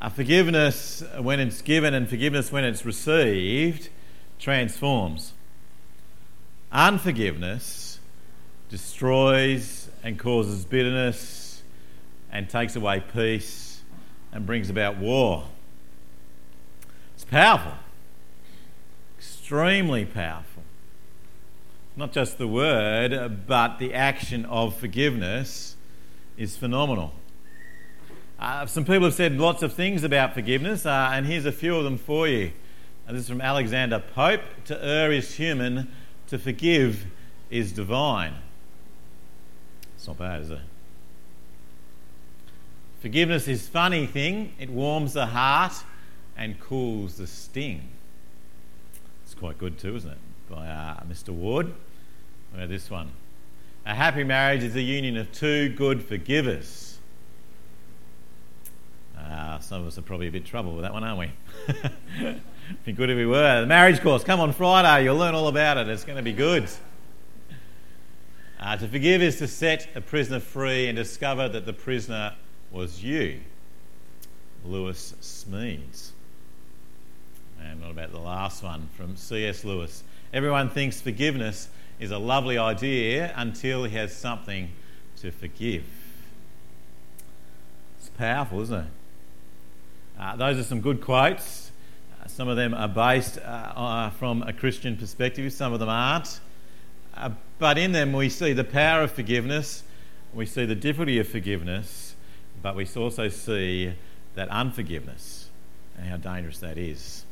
Uh, forgiveness, when it's given, and forgiveness, when it's received, transforms. Unforgiveness destroys and causes bitterness and takes away peace and brings about war. It's powerful, extremely powerful. Not just the word, but the action of forgiveness is phenomenal. Uh, some people have said lots of things about forgiveness, uh, and here's a few of them for you. And this is from Alexander Pope To err is human, to forgive is divine. It's not bad, is it? Forgiveness is funny thing. It warms the heart and cools the sting. It's quite good too, isn't it? By uh, Mr. Ward. This one. A happy marriage is a union of two good forgivers some of us are probably a bit trouble with that one, aren't we? be good if we were. The marriage course, come on Friday, you'll learn all about it. It's going to be good. Uh, to forgive is to set a prisoner free and discover that the prisoner was you. Lewis Smedes. And what about the last one from C.S. Lewis? Everyone thinks forgiveness is a lovely idea until he has something to forgive. It's powerful, isn't it? Uh, those are some good quotes. Uh, some of them are based uh, from a Christian perspective, some of them aren't. Uh, but in them, we see the power of forgiveness, we see the difficulty of forgiveness, but we also see that unforgiveness and how dangerous that is.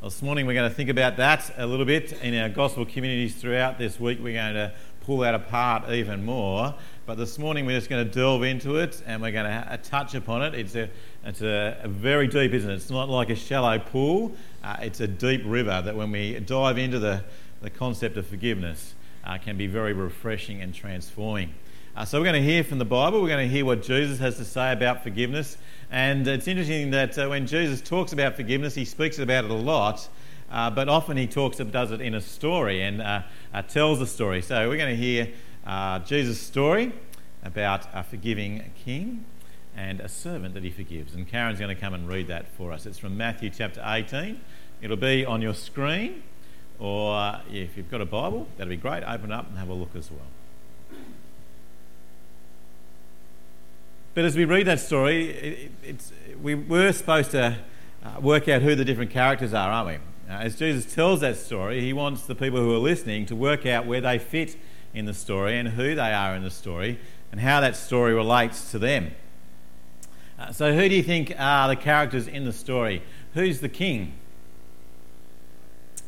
Well, this morning, we're going to think about that a little bit in our gospel communities throughout this week. We're going to pull that apart even more. But this morning we're just going to delve into it and we're going to touch upon it. It's a, it's a, a very deep, isn't it? It's not like a shallow pool. Uh, it's a deep river that when we dive into the, the concept of forgiveness uh, can be very refreshing and transforming. Uh, so we're going to hear from the Bible. We're going to hear what Jesus has to say about forgiveness. And it's interesting that uh, when Jesus talks about forgiveness, he speaks about it a lot. Uh, but often he talks and does it in a story and uh, uh, tells a story. So we're going to hear uh, Jesus' story about a forgiving king and a servant that he forgives. And Karen's going to come and read that for us. It's from Matthew chapter 18. It'll be on your screen, or if you've got a Bible, that'd be great. Open it up and have a look as well. But as we read that story, it, we were supposed to uh, work out who the different characters are, aren't we? Uh, as Jesus tells that story, he wants the people who are listening to work out where they fit in the story and who they are in the story and how that story relates to them. Uh, so, who do you think are the characters in the story? Who's the king?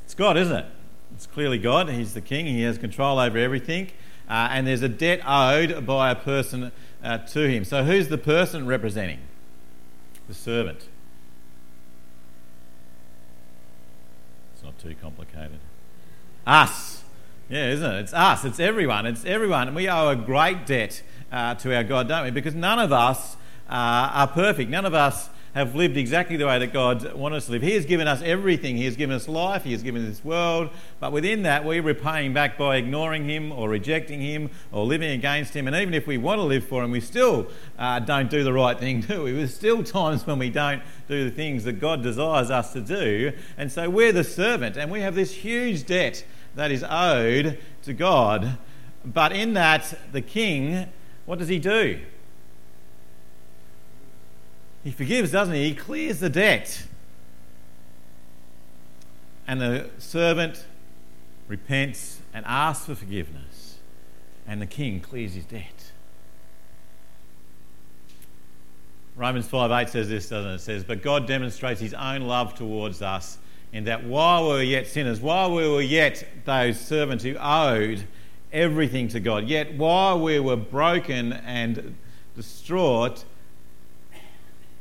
It's God, isn't it? It's clearly God. He's the king, He has control over everything. Uh, and there's a debt owed by a person uh, to Him. So, who's the person representing? The servant. It's not too complicated. Us. Yeah, isn't it? It's us. It's everyone. It's everyone. And We owe a great debt uh, to our God, don't we? Because none of us uh, are perfect. None of us have lived exactly the way that God wants us to live. He has given us everything. He has given us life. He has given us this world. But within that, we're repaying back by ignoring Him or rejecting Him or living against Him. And even if we want to live for Him, we still uh, don't do the right thing, do we? There's still times when we don't do the things that God desires us to do. And so we're the servant, and we have this huge debt that is owed to God. But in that, the king, what does he do? He forgives, doesn't he? He clears the debt. And the servant repents and asks for forgiveness. And the king clears his debt. Romans 5 8 says this, doesn't it? It says, But God demonstrates his own love towards us in that while we were yet sinners, while we were yet those servants who owed everything to God, yet while we were broken and distraught,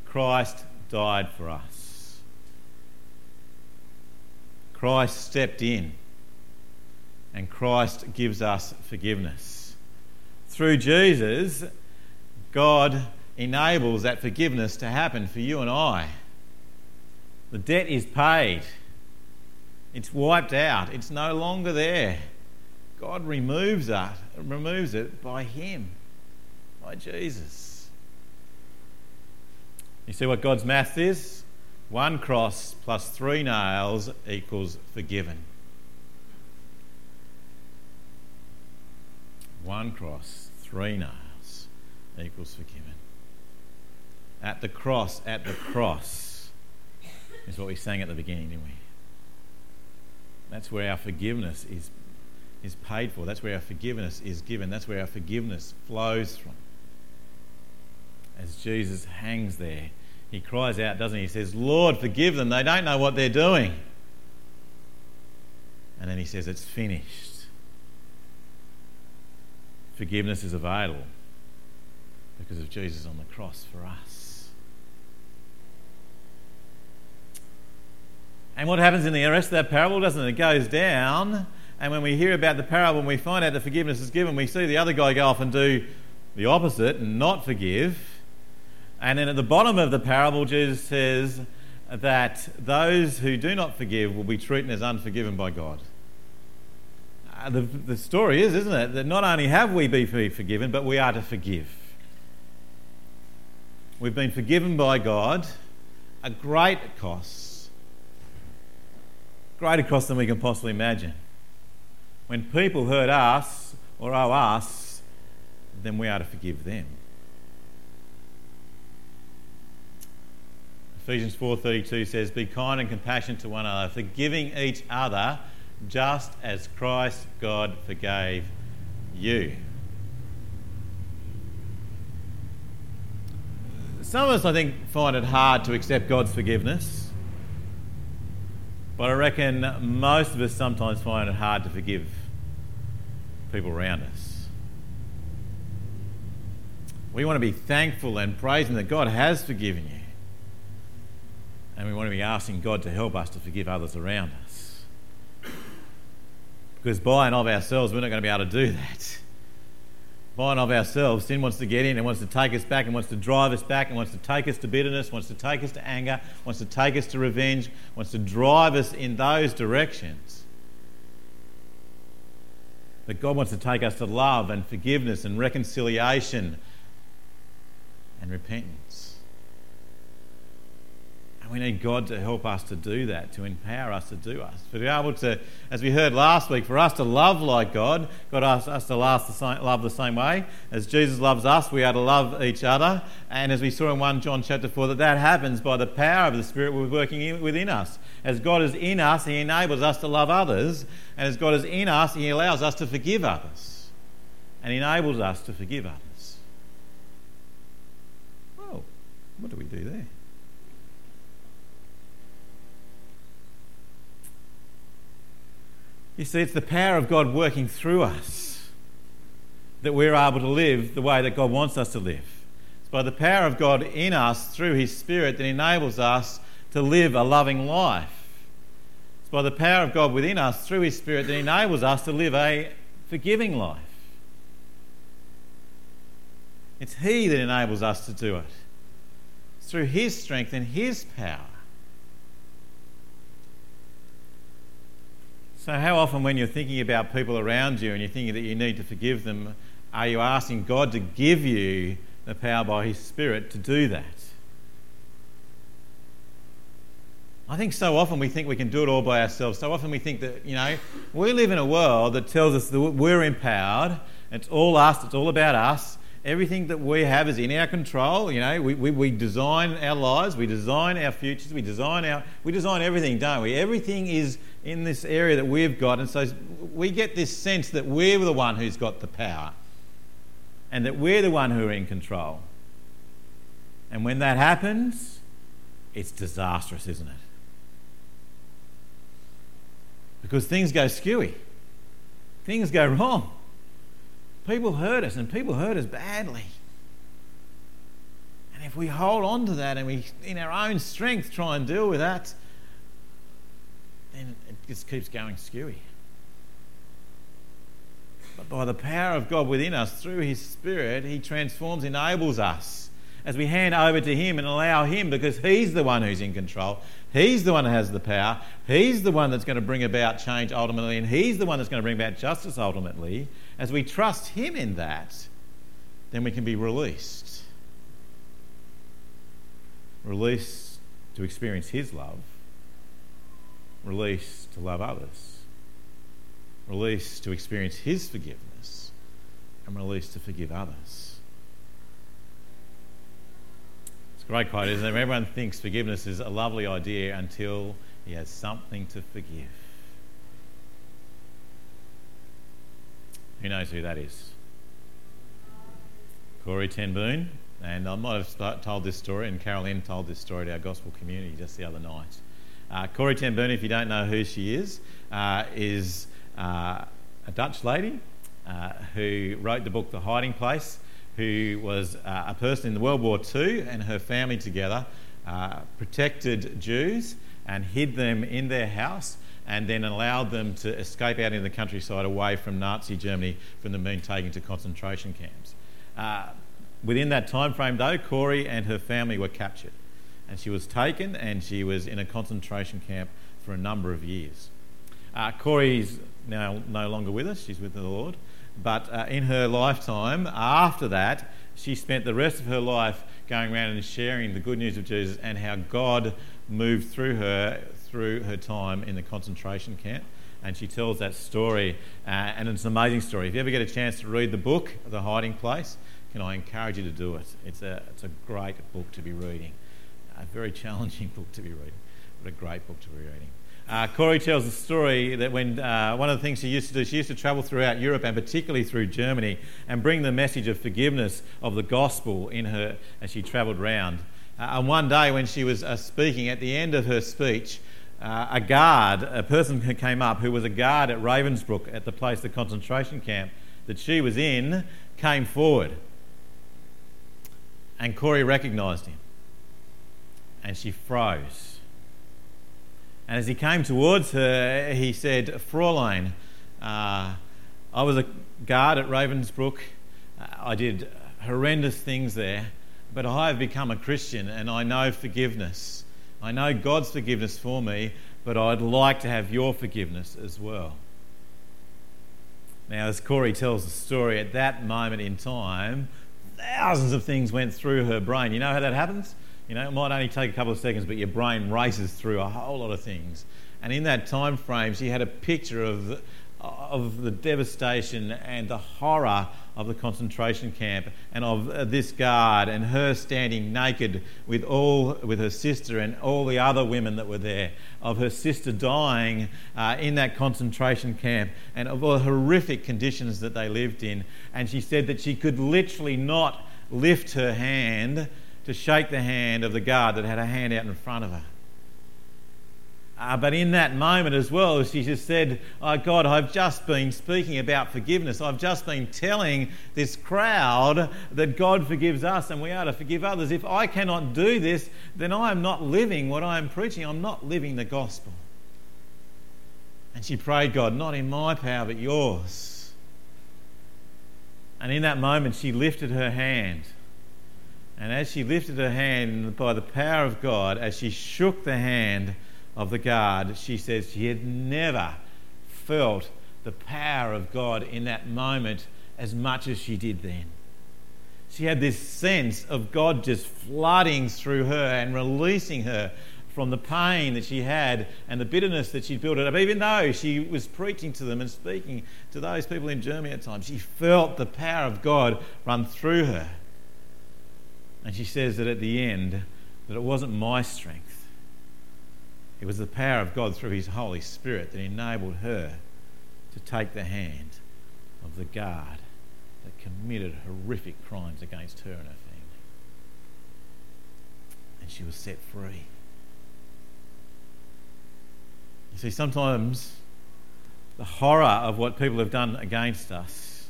Christ died for us. Christ stepped in and Christ gives us forgiveness. Through Jesus, God enables that forgiveness to happen for you and I. The debt is paid. It's wiped out. It's no longer there. God removes it, removes it by Him, by Jesus. You see what God's math is? One cross plus three nails equals forgiven. One cross, three nails equals forgiven. At the cross, at the cross, is what we sang at the beginning, didn't we? That's where our forgiveness is, is paid for. That's where our forgiveness is given. That's where our forgiveness flows from. As Jesus hangs there, he cries out, doesn't he? He says, Lord, forgive them. They don't know what they're doing. And then he says, It's finished. Forgiveness is available because of Jesus on the cross for us. And what happens in the rest of that parable, doesn't it? It goes down, and when we hear about the parable and we find out that forgiveness is given, we see the other guy go off and do the opposite and not forgive. And then at the bottom of the parable, Jesus says that those who do not forgive will be treated as unforgiven by God. Uh, the, the story is, isn't it, that not only have we been forgiven, but we are to forgive. We've been forgiven by God at great cost, greater cost than we can possibly imagine. When people hurt us or owe us, then we are to forgive them. Ephesians 4:32 says, "Be kind and compassionate to one another, forgiving each other, just as Christ God forgave you." Some of us, I think, find it hard to accept God's forgiveness. But I reckon most of us sometimes find it hard to forgive people around us. We want to be thankful and praising that God has forgiven you. And we want to be asking God to help us to forgive others around us. Because by and of ourselves, we're not going to be able to do that. By and of ourselves, sin wants to get in. And wants to take us back. And wants to drive us back. And wants to take us to bitterness, wants to take us to anger, wants to take us to revenge, wants to drive us in those directions. But God wants to take us to love and forgiveness and reconciliation and repentance we need God to help us to do that, to empower us to do us. To be able to, as we heard last week, for us to love like God, God asks us to love the, same, love the same way. As Jesus loves us, we are to love each other. And as we saw in 1 John chapter 4, that that happens by the power of the Spirit working in, within us. As God is in us, He enables us to love others. And as God is in us, He allows us to forgive others. And enables us to forgive others. Oh, what do we do there? You see, it's the power of God working through us that we're able to live the way that God wants us to live. It's by the power of God in us through His Spirit that enables us to live a loving life. It's by the power of God within us through His Spirit that enables us to live a forgiving life. It's He that enables us to do it. It's through His strength and His power. So, how often, when you're thinking about people around you and you're thinking that you need to forgive them, are you asking God to give you the power by His Spirit to do that? I think so often we think we can do it all by ourselves. So often we think that, you know, we live in a world that tells us that we're empowered. It's all us, it's all about us. Everything that we have is in our control. You know, we, we, we design our lives, we design our futures, we design our we design everything, don't we? Everything is in this area that we've got, and so we get this sense that we're the one who's got the power, and that we're the one who are in control. And when that happens, it's disastrous, isn't it? Because things go skewy, things go wrong. People hurt us, and people hurt us badly. And if we hold on to that and we, in our own strength, try and deal with that, then just keeps going skewy. But by the power of God within us, through His Spirit, He transforms, enables us as we hand over to Him and allow Him, because He's the one who's in control. He's the one who has the power. He's the one that's going to bring about change ultimately, and He's the one that's going to bring about justice ultimately. As we trust Him in that, then we can be released. Released to experience His love, release to love others, release to experience His forgiveness, and release to forgive others. It's a great quote, isn't it? Everyone thinks forgiveness is a lovely idea until he has something to forgive. Who knows who that is? Corrie Ten Boom. And I might have told this story, and Carolyn told this story to our gospel community just the other night. Uh, Corrie Ten if you don't know who she is, uh, is uh, a Dutch lady uh, who wrote the book The Hiding Place, who was uh, a person in the World War II and her family together uh, protected Jews and hid them in their house and then allowed them to escape out into the countryside away from Nazi Germany from them being taken to concentration camps. Within that time frame, though, Corrie and her family were captured, and she was taken and she was in a concentration camp for a number of years. Uh, Corrie's now no longer with us; she's with the Lord. But uh, in her lifetime, after that, she spent the rest of her life going around and sharing the good news of Jesus and how God moved through her through her time in the concentration camp. And she tells that story, uh, and it's an amazing story. If you ever get a chance to read the book, The Hiding Place, can I encourage you to do it? It's a, it's a great book to be reading, a very challenging book to be reading, but a great book to be reading. Uh, Corrie tells the story that when uh, one of the things she used to do, she used to travel throughout Europe and particularly through Germany and bring the message of forgiveness of the gospel in her as she travelled around. Uh, and one day when she was uh, speaking, at the end of her speech, uh, a guard, a person who came up who was a guard at Ravensbrück at the place, the concentration camp that she was in, came forward. And Corrie recognised him. And she froze. And as he came towards her, he said, Fraulein, uh, I was a guard at Ravensbrück. Uh, I did horrendous things there, but I have become a Christian and I know forgiveness. I know God's forgiveness for me, but I'd like to have your forgiveness as well. Now, as Corrie tells the story, at that moment in time, thousands of things went through her brain. You know how that happens? You know, it might only take a couple of seconds, but your brain races through a whole lot of things. And in that time frame, she had a picture of of the devastation and the horror of the concentration camp and of uh, this guard and her standing naked with all with her sister and all the other women that were there of her sister dying uh, in that concentration camp and of all the horrific conditions that they lived in and she said that she could literally not lift her hand to shake the hand of the guard that had a hand out in front of her uh, but in that moment as well, she just said, oh, God, I've just been speaking about forgiveness. I've just been telling this crowd that God forgives us and we are to forgive others. If I cannot do this, then I am not living what I am preaching. I'm not living the gospel. And she prayed, God, not in my power, but yours. And in that moment, she lifted her hand. And as she lifted her hand, by the power of God, as she shook the hand, of the guard, she says she had never felt the power of God in that moment as much as she did then. She had this sense of God just flooding through her and releasing her from the pain that she had and the bitterness that she'd built up. Even though she was preaching to them and speaking to those people in Germany at times, she felt the power of God run through her. And she says that at the end, that it wasn't my strength it was the power of God through His Holy Spirit that enabled her to take the hand of the guard that committed horrific crimes against her and her family. And she was set free. You see, sometimes the horror of what people have done against us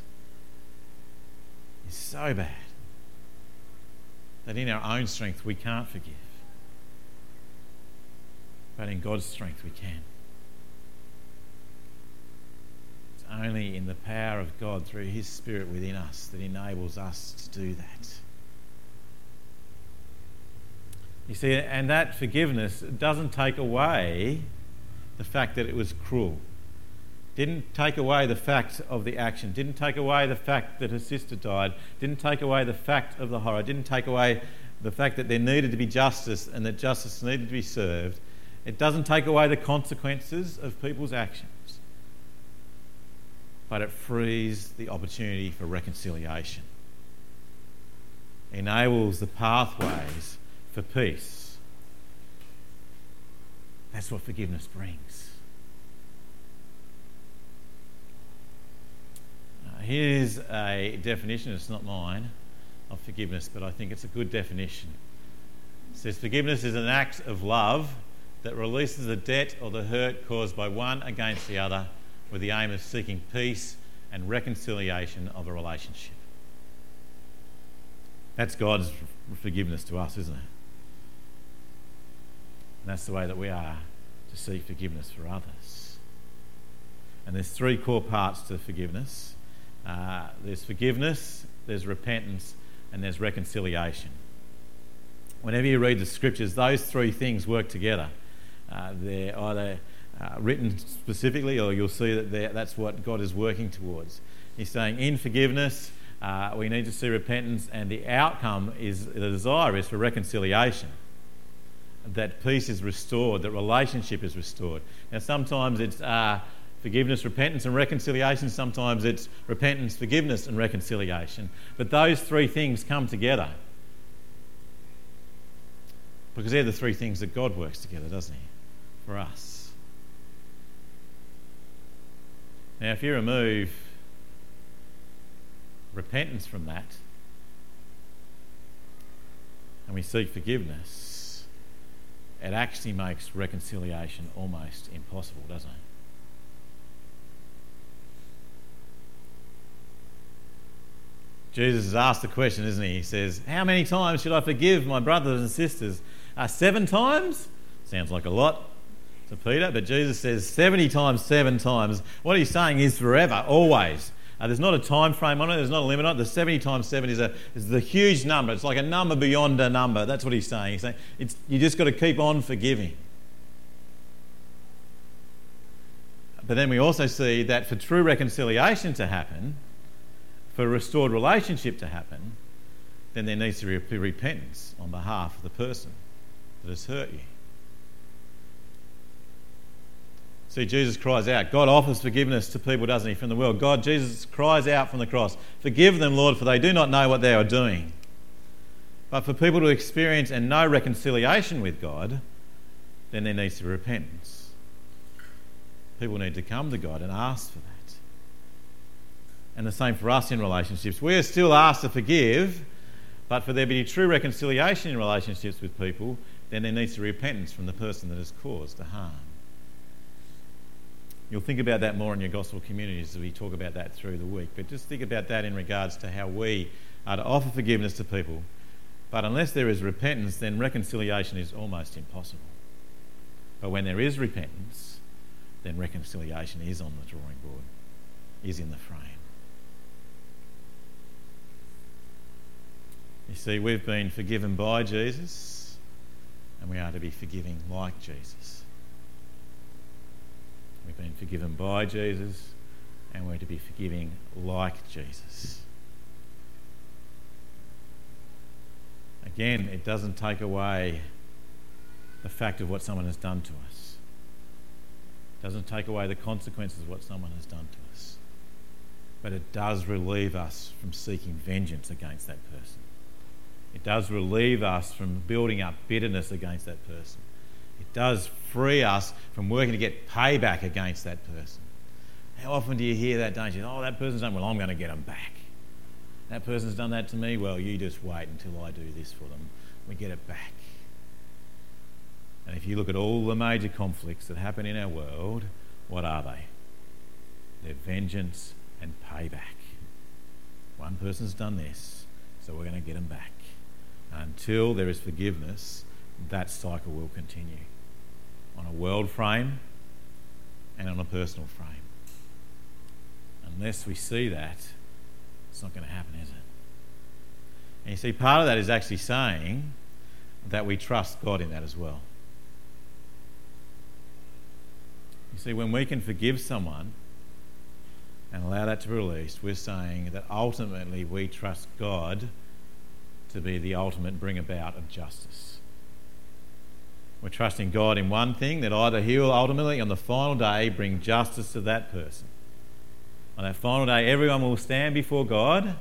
is so bad that in our own strength we can't forgive but in God's strength we can. It's only in the power of God through His Spirit within us that enables us to do that. You see, and that forgiveness doesn't take away the fact that it was cruel. Didn't take away the fact of the action. Didn't take away the fact that her sister died. Didn't take away the fact of the horror. Didn't take away the fact that there needed to be justice and that justice needed to be served, it doesn't take away the consequences of people's actions, but it frees the opportunity for reconciliation, enables the pathways for peace. That's what forgiveness brings. Uh, here's a definition, it's not mine of forgiveness, but I think it's a good definition. It says forgiveness is an act of love that releases the debt or the hurt caused by one against the other with the aim of seeking peace and reconciliation of a relationship. That's God's forgiveness to us, isn't it? And that's the way that we are to seek forgiveness for others. And there's three core parts to forgiveness uh, there's forgiveness, there's repentance, and there's reconciliation. Whenever you read the scriptures, those three things work together. Uh, they're either uh, written specifically, or you'll see that that's what God is working towards. He's saying, in forgiveness, uh, we need to see repentance, and the outcome is the desire is for reconciliation. That peace is restored, that relationship is restored. Now, sometimes it's uh, forgiveness, repentance, and reconciliation. Sometimes it's repentance, forgiveness, and reconciliation. But those three things come together because they're the three things that God works together, doesn't He, for us. Now, if you remove repentance from that and we seek forgiveness, it actually makes reconciliation almost impossible, doesn't it? Jesus asked the question, isn't he? He says, How many times should I forgive my brothers and sisters? Uh, seven times? Sounds like a lot to Peter, but Jesus says 70 times, seven times. What he's saying is forever, always. Uh, there's not a time frame on it, there's not a limit on it. The 70 times 7 is, a, is the huge number. It's like a number beyond a number. That's what he's saying. He's saying it's, you just got to keep on forgiving. But then we also see that for true reconciliation to happen, for a restored relationship to happen, then there needs to be repentance on behalf of the person that has hurt you. See, Jesus cries out. God offers forgiveness to people, doesn't he, from the world? God, Jesus cries out from the cross, Forgive them, Lord, for they do not know what they are doing. But for people to experience and know reconciliation with God, then there needs to be repentance. People need to come to God and ask for that and the same for us in relationships. We are still asked to forgive, but for there to be true reconciliation in relationships with people, then there needs to be repentance from the person that has caused the harm. You'll think about that more in your gospel communities as we talk about that through the week, but just think about that in regards to how we are to offer forgiveness to people. But unless there is repentance, then reconciliation is almost impossible. But when there is repentance, then reconciliation is on the drawing board, is in the frame. You see, we've been forgiven by Jesus, and we are to be forgiving like Jesus. We've been forgiven by Jesus, and we're to be forgiving like Jesus. Again, it doesn't take away the fact of what someone has done to us. It doesn't take away the consequences of what someone has done to us. But it does relieve us from seeking vengeance against that person. It does relieve us from building up bitterness against that person. It does free us from working to get payback against that person. How often do you hear that, don't you? Oh, that person's done, well, I'm going to get them back. That person's done that to me, well, you just wait until I do this for them. We get it back. And if you look at all the major conflicts that happen in our world, what are they? They're vengeance and payback. One person's done this, so we're going to get them back until there is forgiveness, that cycle will continue on a world frame and on a personal frame. Unless we see that, it's not going to happen, is it? And you see, part of that is actually saying that we trust God in that as well. You see, when we can forgive someone and allow that to be released, we're saying that ultimately we trust God to be the ultimate bring about of justice. We're trusting God in one thing that either He will ultimately, on the final day, bring justice to that person. On that final day, everyone will stand before God,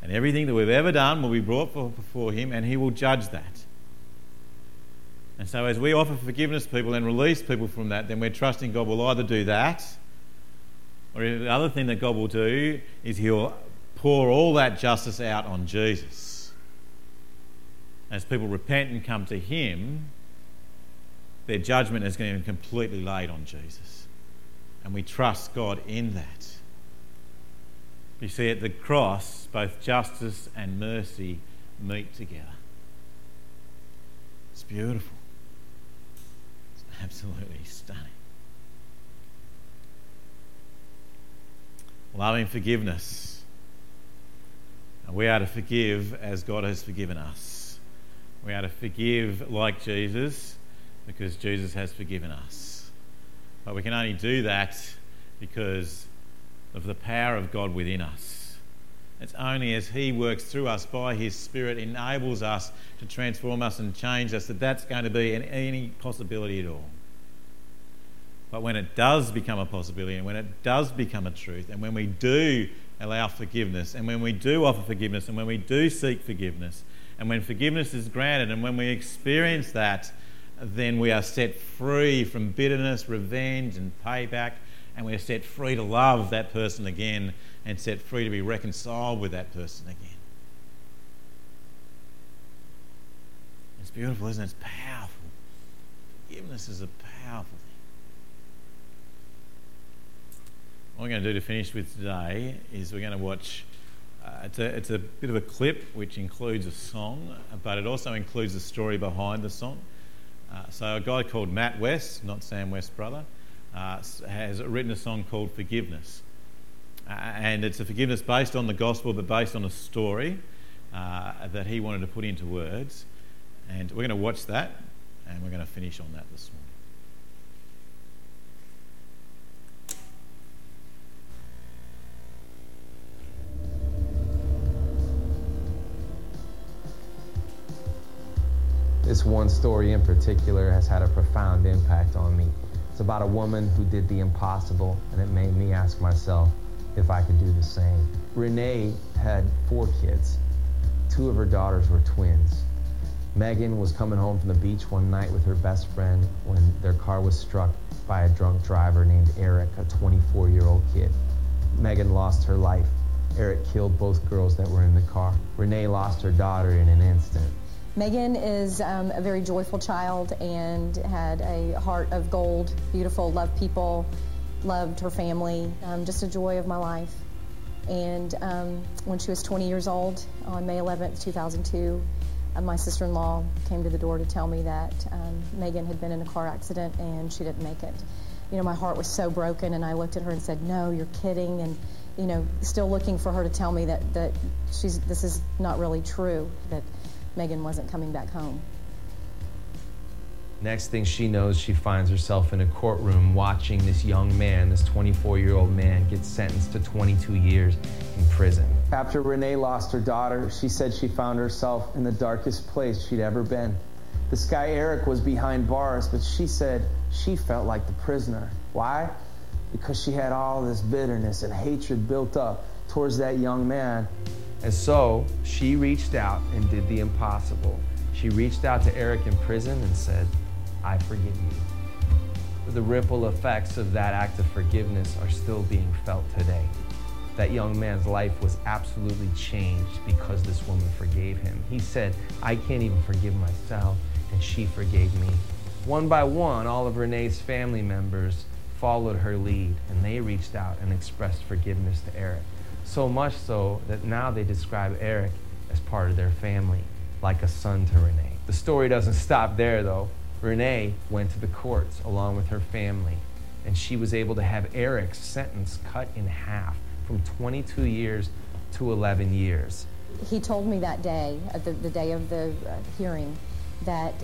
and everything that we've ever done will be brought before Him, and He will judge that. And so, as we offer forgiveness to people and release people from that, then we're trusting God will either do that, or the other thing that God will do is He'll pour all that justice out on Jesus. As people repent and come to Him, their judgment is going to be completely laid on Jesus. And we trust God in that. You see, at the cross, both justice and mercy meet together. It's beautiful. It's absolutely stunning. Loving forgiveness. And we are to forgive as God has forgiven us. We are to forgive like Jesus because Jesus has forgiven us. But we can only do that because of the power of God within us. It's only as He works through us by His Spirit, enables us to transform us and change us, that that's going to be any possibility at all. But when it does become a possibility, and when it does become a truth, and when we do allow forgiveness, and when we do offer forgiveness, and when we do seek forgiveness, and when forgiveness is granted, and when we experience that, then we are set free from bitterness, revenge, and payback, and we are set free to love that person again and set free to be reconciled with that person again. It's beautiful, isn't it? It's powerful. Forgiveness is a powerful thing. What we're going to do to finish with today is we're going to watch. Uh, it's, a, it's a bit of a clip which includes a song, but it also includes the story behind the song. Uh, so, a guy called Matt West, not Sam West, brother, uh, has written a song called Forgiveness. Uh, and it's a forgiveness based on the gospel, but based on a story uh, that he wanted to put into words. And we're going to watch that, and we're going to finish on that this morning. This one story in particular has had a profound impact on me. It's about a woman who did the impossible, and it made me ask myself if I could do the same. Renee had four kids. Two of her daughters were twins. Megan was coming home from the beach one night with her best friend when their car was struck by a drunk driver named Eric, a 24 year old kid. Megan lost her life. Eric killed both girls that were in the car. Renee lost her daughter in an instant. Megan is um, a very joyful child and had a heart of gold, beautiful, loved people, loved her family, um, just a joy of my life. And um, when she was 20 years old, on May 11th, 2002, uh, my sister-in-law came to the door to tell me that um, Megan had been in a car accident and she didn't make it. You know, my heart was so broken, and I looked at her and said, "No, you're kidding." And you know, still looking for her to tell me that that she's this is not really true. That Megan wasn't coming back home. Next thing she knows, she finds herself in a courtroom watching this young man, this 24 year old man, get sentenced to 22 years in prison. After Renee lost her daughter, she said she found herself in the darkest place she'd ever been. This guy Eric was behind bars, but she said she felt like the prisoner. Why? Because she had all this bitterness and hatred built up towards that young man and so she reached out and did the impossible. She reached out to Eric in prison and said, I forgive you. The ripple effects of that act of forgiveness are still being felt today. That young man's life was absolutely changed because this woman forgave him. He said, I can't even forgive myself, and she forgave me. One by one, all of Renee's family members followed her lead, and they reached out and expressed forgiveness to Eric. So much so that now they describe Eric as part of their family, like a son to Renee. The story doesn't stop there, though. Renee went to the courts along with her family, and she was able to have Eric's sentence cut in half from 22 years to 11 years. He told me that day, the, the day of the uh, hearing, that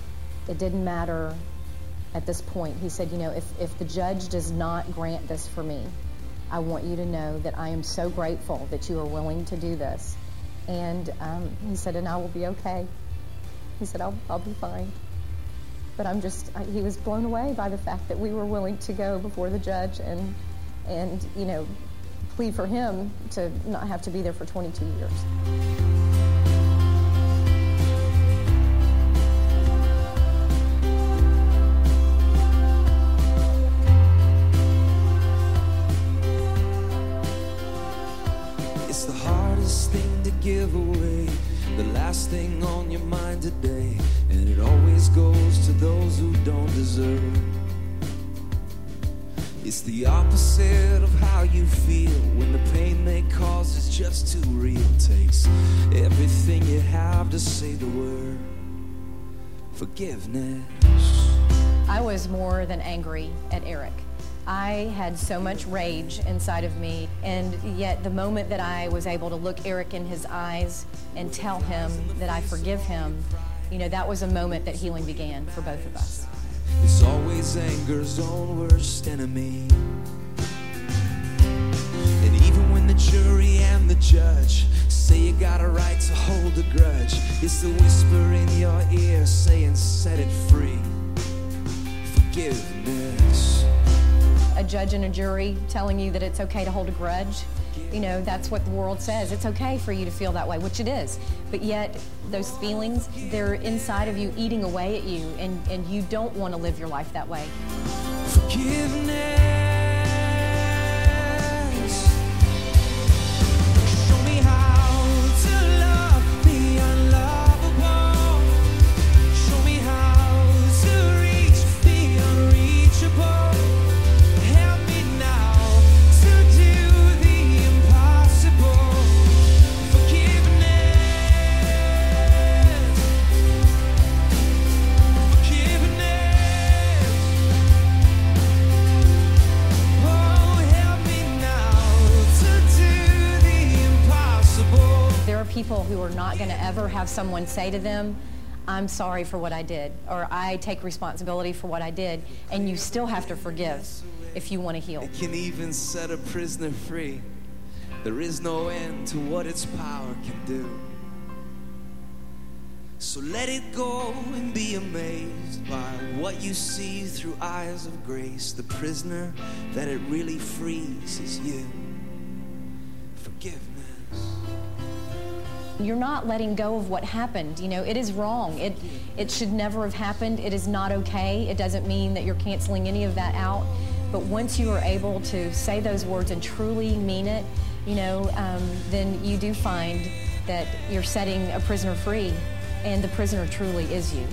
it didn't matter at this point. He said, you know, if, if the judge does not grant this for me, I want you to know that I am so grateful that you are willing to do this And um, he said, and I will be okay. He said, I'll, I'll be fine. But I'm just, I, he was blown away by the fact that we were willing to go before the judge and, and, you know, plead for him to not have to be there for 22 years. Thing on your mind today. And it always goes to those who don't deserve. It's the opposite of how you feel when the pain they cause is just too real. Takes everything you have to say the word forgiveness. I was more than angry at Eric. I had so much rage inside of me, and yet the moment that I was able to look Eric in his eyes and tell him that I forgive him, you know, that was a moment that healing began for both of us. It's always anger's own worst enemy. And even when the jury and the judge say you got a right to hold a grudge, it's the whisper in your ear saying, set it free. Forgiveness a judge and a jury telling you that it's okay to hold a grudge. You know, that's what the world says. It's okay for you to feel that way, which it is. But yet, those feelings, they're inside of you eating away at you, and, and you don't want to live your life that way. Forgiveness. Have someone say to them, I'm sorry for what I did, or I take responsibility for what I did, and you still have to forgive if you want to heal. It can even set a prisoner free. There is no end to what its power can do. So let it go and be amazed by what you see through eyes of grace. The prisoner that it really frees is you. Forgiveness. You're not letting go of what happened. You know, it is wrong. It it should never have happened. It is not okay. It doesn't mean that you're canceling any of that out. But once you are able to say those words and truly mean it, you know, um, then you do find that you're setting a prisoner free, and the prisoner truly is you.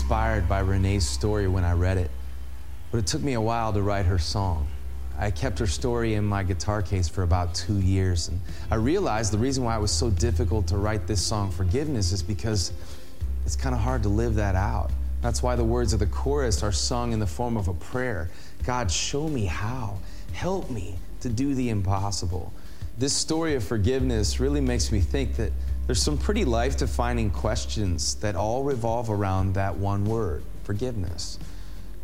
Inspired by Renee's story when I read it, but it took me a while to write her song. I kept her story in my guitar case for about two years, and I realized the reason why it was so difficult to write this song, Forgiveness, is because it's kind of hard to live that out. That's why the words of the chorus are sung in the form of a prayer God, show me how. Help me to do the impossible. This story of forgiveness really makes me think that there's some pretty life defining questions that all revolve around that one word forgiveness.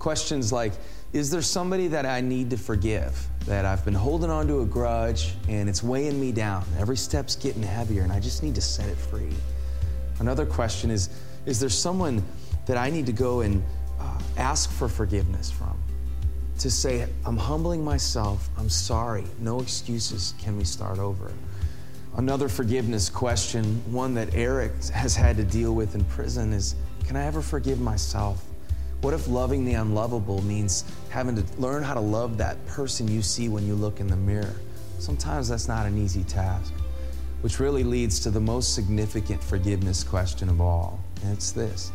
Questions like Is there somebody that I need to forgive? That I've been holding on to a grudge and it's weighing me down. Every step's getting heavier and I just need to set it free. Another question is Is there someone that I need to go and uh, ask for forgiveness from? To say, I'm humbling myself, I'm sorry, no excuses, can we start over? Another forgiveness question, one that Eric has had to deal with in prison, is can I ever forgive myself? What if loving the unlovable means having to learn how to love that person you see when you look in the mirror? Sometimes that's not an easy task, which really leads to the most significant forgiveness question of all. And it's this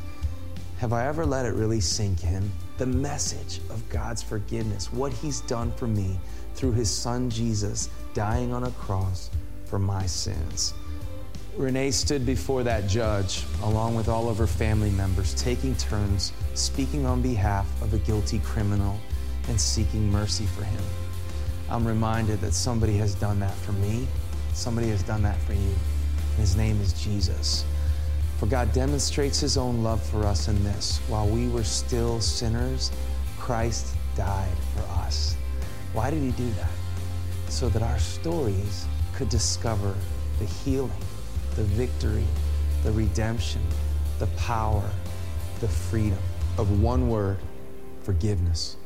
Have I ever let it really sink in? The message of God's forgiveness, what He's done for me through His Son Jesus dying on a cross for my sins. Renee stood before that judge along with all of her family members, taking turns speaking on behalf of a guilty criminal and seeking mercy for him. I'm reminded that somebody has done that for me, somebody has done that for you. And his name is Jesus. For God demonstrates his own love for us in this while we were still sinners, Christ died for us. Why did he do that? So that our stories could discover the healing, the victory, the redemption, the power, the freedom of one word forgiveness.